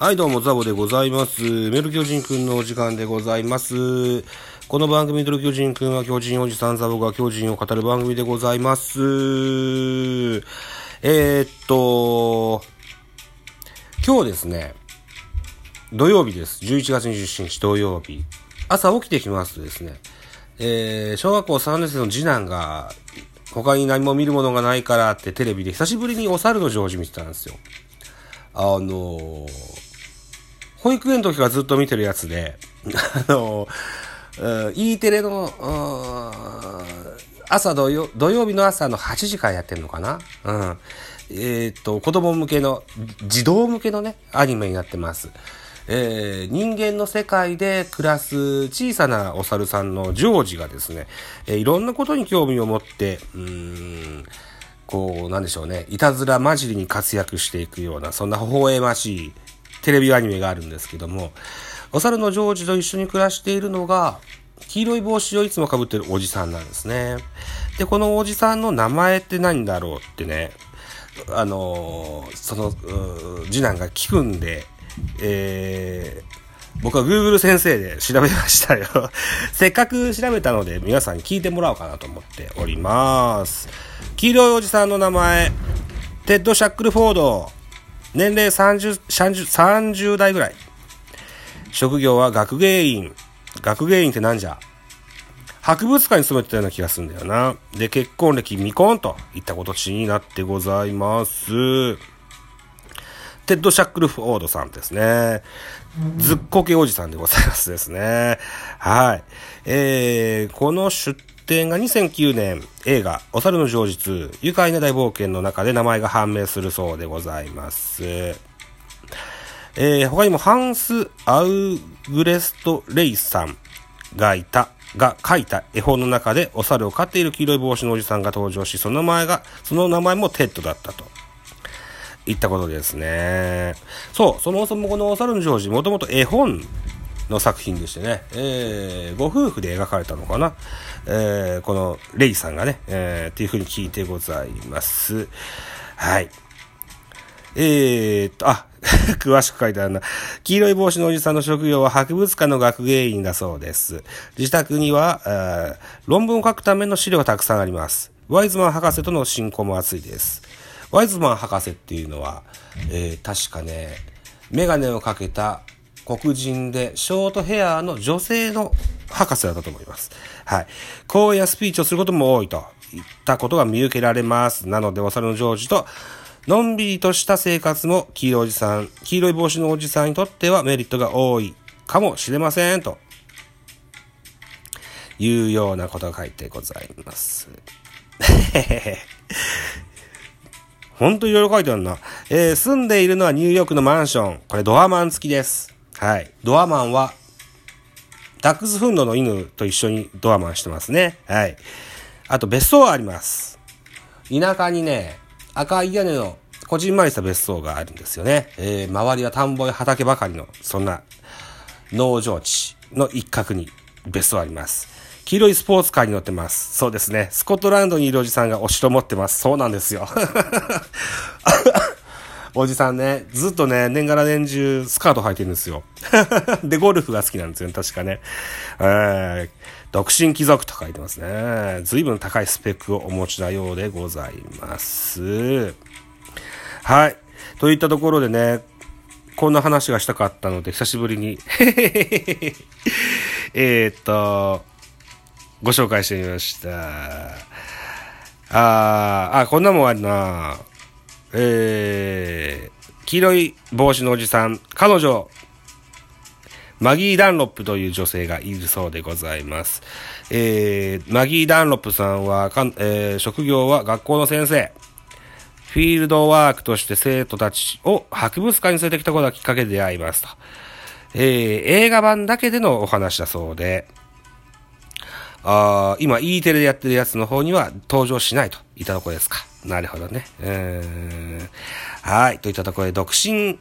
はい、どうも、ザボでございます。メル巨人くんのお時間でございます。この番組、メル巨人くんは巨人おじさんザボが巨人を語る番組でございます。えー、っと、今日ですね、土曜日です。11月27日土曜日。朝起きてきますとですね、えー、小学校3年生の次男が、他に何も見るものがないからってテレビで久しぶりにお猿のジョージ見てたんですよ。あのー、保育園の時からずっと見てるやつで、あの、E テレの、朝土曜、土曜日の朝の8時からやってんのかな？うん。えっ、と、子供向けの、児童向けのね、アニメになってます。えー、人間の世界で暮らす小さなお猿さんのジョージがですね、えー、いろんなことに興味を持って、うーん、こう、なんでしょうね、いたずら混じりに活躍していくような、そんな微笑ましいテレビアニメがあるんですけども、お猿のジョージと一緒に暮らしているのが、黄色い帽子をいつも被ってるおじさんなんですね。で、このおじさんの名前って何だろうってね、あのー、その、次男が聞くんで、えー、僕は Google 先生で調べましたよ。せっかく調べたので皆さんに聞いてもらおうかなと思っております。黄色いおじさんの名前、テッド・シャックルフォード。年齢 30, 30, 30代ぐらい。職業は学芸員。学芸員ってなんじゃ？博物館に勤めてたような気がするんだよな。で、結婚歴未婚といったことになってございます。テッド・シャックルフォードさんですね。ずっこけおじさんでございますですね。はい。えー、この出典が2009年映画、お猿のジョージ、愉快な大冒険の中で名前が判明するそうでございます。えー、他にもハンス・アウグレスト・レイさんがいた、が書いた絵本の中でお猿を飼っている黄色い帽子のおじさんが登場し、その名前が、その名前もテッドだったと。いったことですね。そう、そもそもこのお猿のジョージ、もともと絵本の作品でしてね、えー、ご夫婦で描かれたのかな。えー、このレイさんがね、えー、っていうふうに聞いてございます。はい。えー、っと、あ、詳しく書いてあるな。黄色い帽子のおじさんの職業は博物館の学芸員だそうです。自宅には、えー論文を書くための資料がたくさんあります。ワイズマン博士との親交も熱いです。ワイズマン博士っていうのは、えー、確かね、メガネをかけた黒人でショートヘアの女性の博士だったと思います。はい。講演やスピーチをすることも多いといったことが見受けられます。なので、お猿のジョージと、のんびりとした生活も黄色いおじさん、黄色い帽子のおじさんにとってはメリットが多いかもしれません。というようなことが書いてございます。ほんといろいろ書いてあるな。えー、住んでいるのはニューヨークのマンション。これドアマン付きです。はい。ドアマンは、ダックスフンドの犬と一緒にドアマンしてますね。はい。あと別荘はあります。田舎にね、赤い屋根のこじんまりした別荘があるんですよね。えー、周りは田んぼや畑ばかりの、そんな農場地の一角に別荘あります。黄色いスポーツカーに乗ってます。そうですね。スコットランドにいるおじさんがお城持ってます。そうなんですよ。おじさんね、ずっとね、年がら年中スカート履いてるんですよ。で、ゴルフが好きなんですよね、確かね。えー、独身貴族と書いてますね。随分高いスペックをお持ちなようでございます。はい。といったところでね、こんな話がしたかったので、久しぶりに えっと、ご紹介してみました。あー、あ、こんなもんあるなえー、黄色い帽子のおじさん、彼女、マギー・ダンロップという女性がいるそうでございます。えー、マギー・ダンロップさんは、かんえー、職業は学校の先生。フィールドワークとして生徒たちを博物館に連れてきたことがきっかけで出会いますと。えー、映画版だけでのお話だそうで、あ今 E テレでやってるやつの方には登場しないといったとこですか。なるほどね。はい。といったところで独身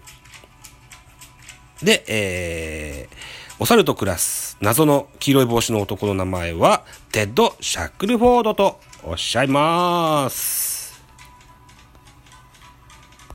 で、えー、お猿と暮らす謎の黄色い帽子の男の名前は、テッド・シャックルフォードとおっしゃいます。